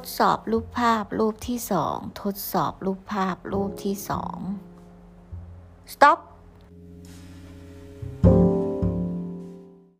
ดสอบรูปภาพรูปที่สองทดสอบรูปภาพรูปที่สอง stop